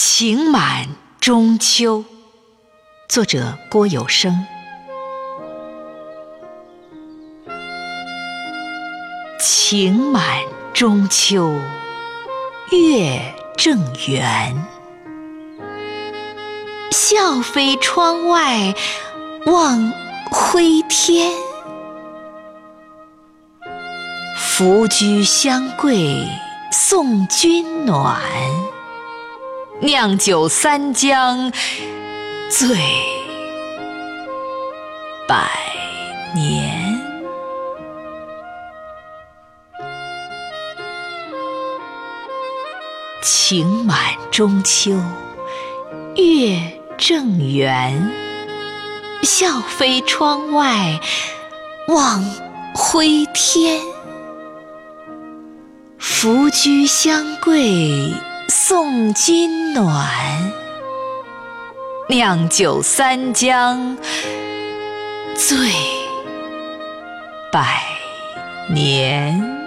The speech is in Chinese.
情满中秋，作者郭有声。情满中秋，月正圆。笑飞窗外望灰天，扶居相贵送君暖。酿酒三江醉百年。情满中秋，月正圆。笑飞窗外望灰天，扶居相贵。送君暖，酿酒三江醉百年。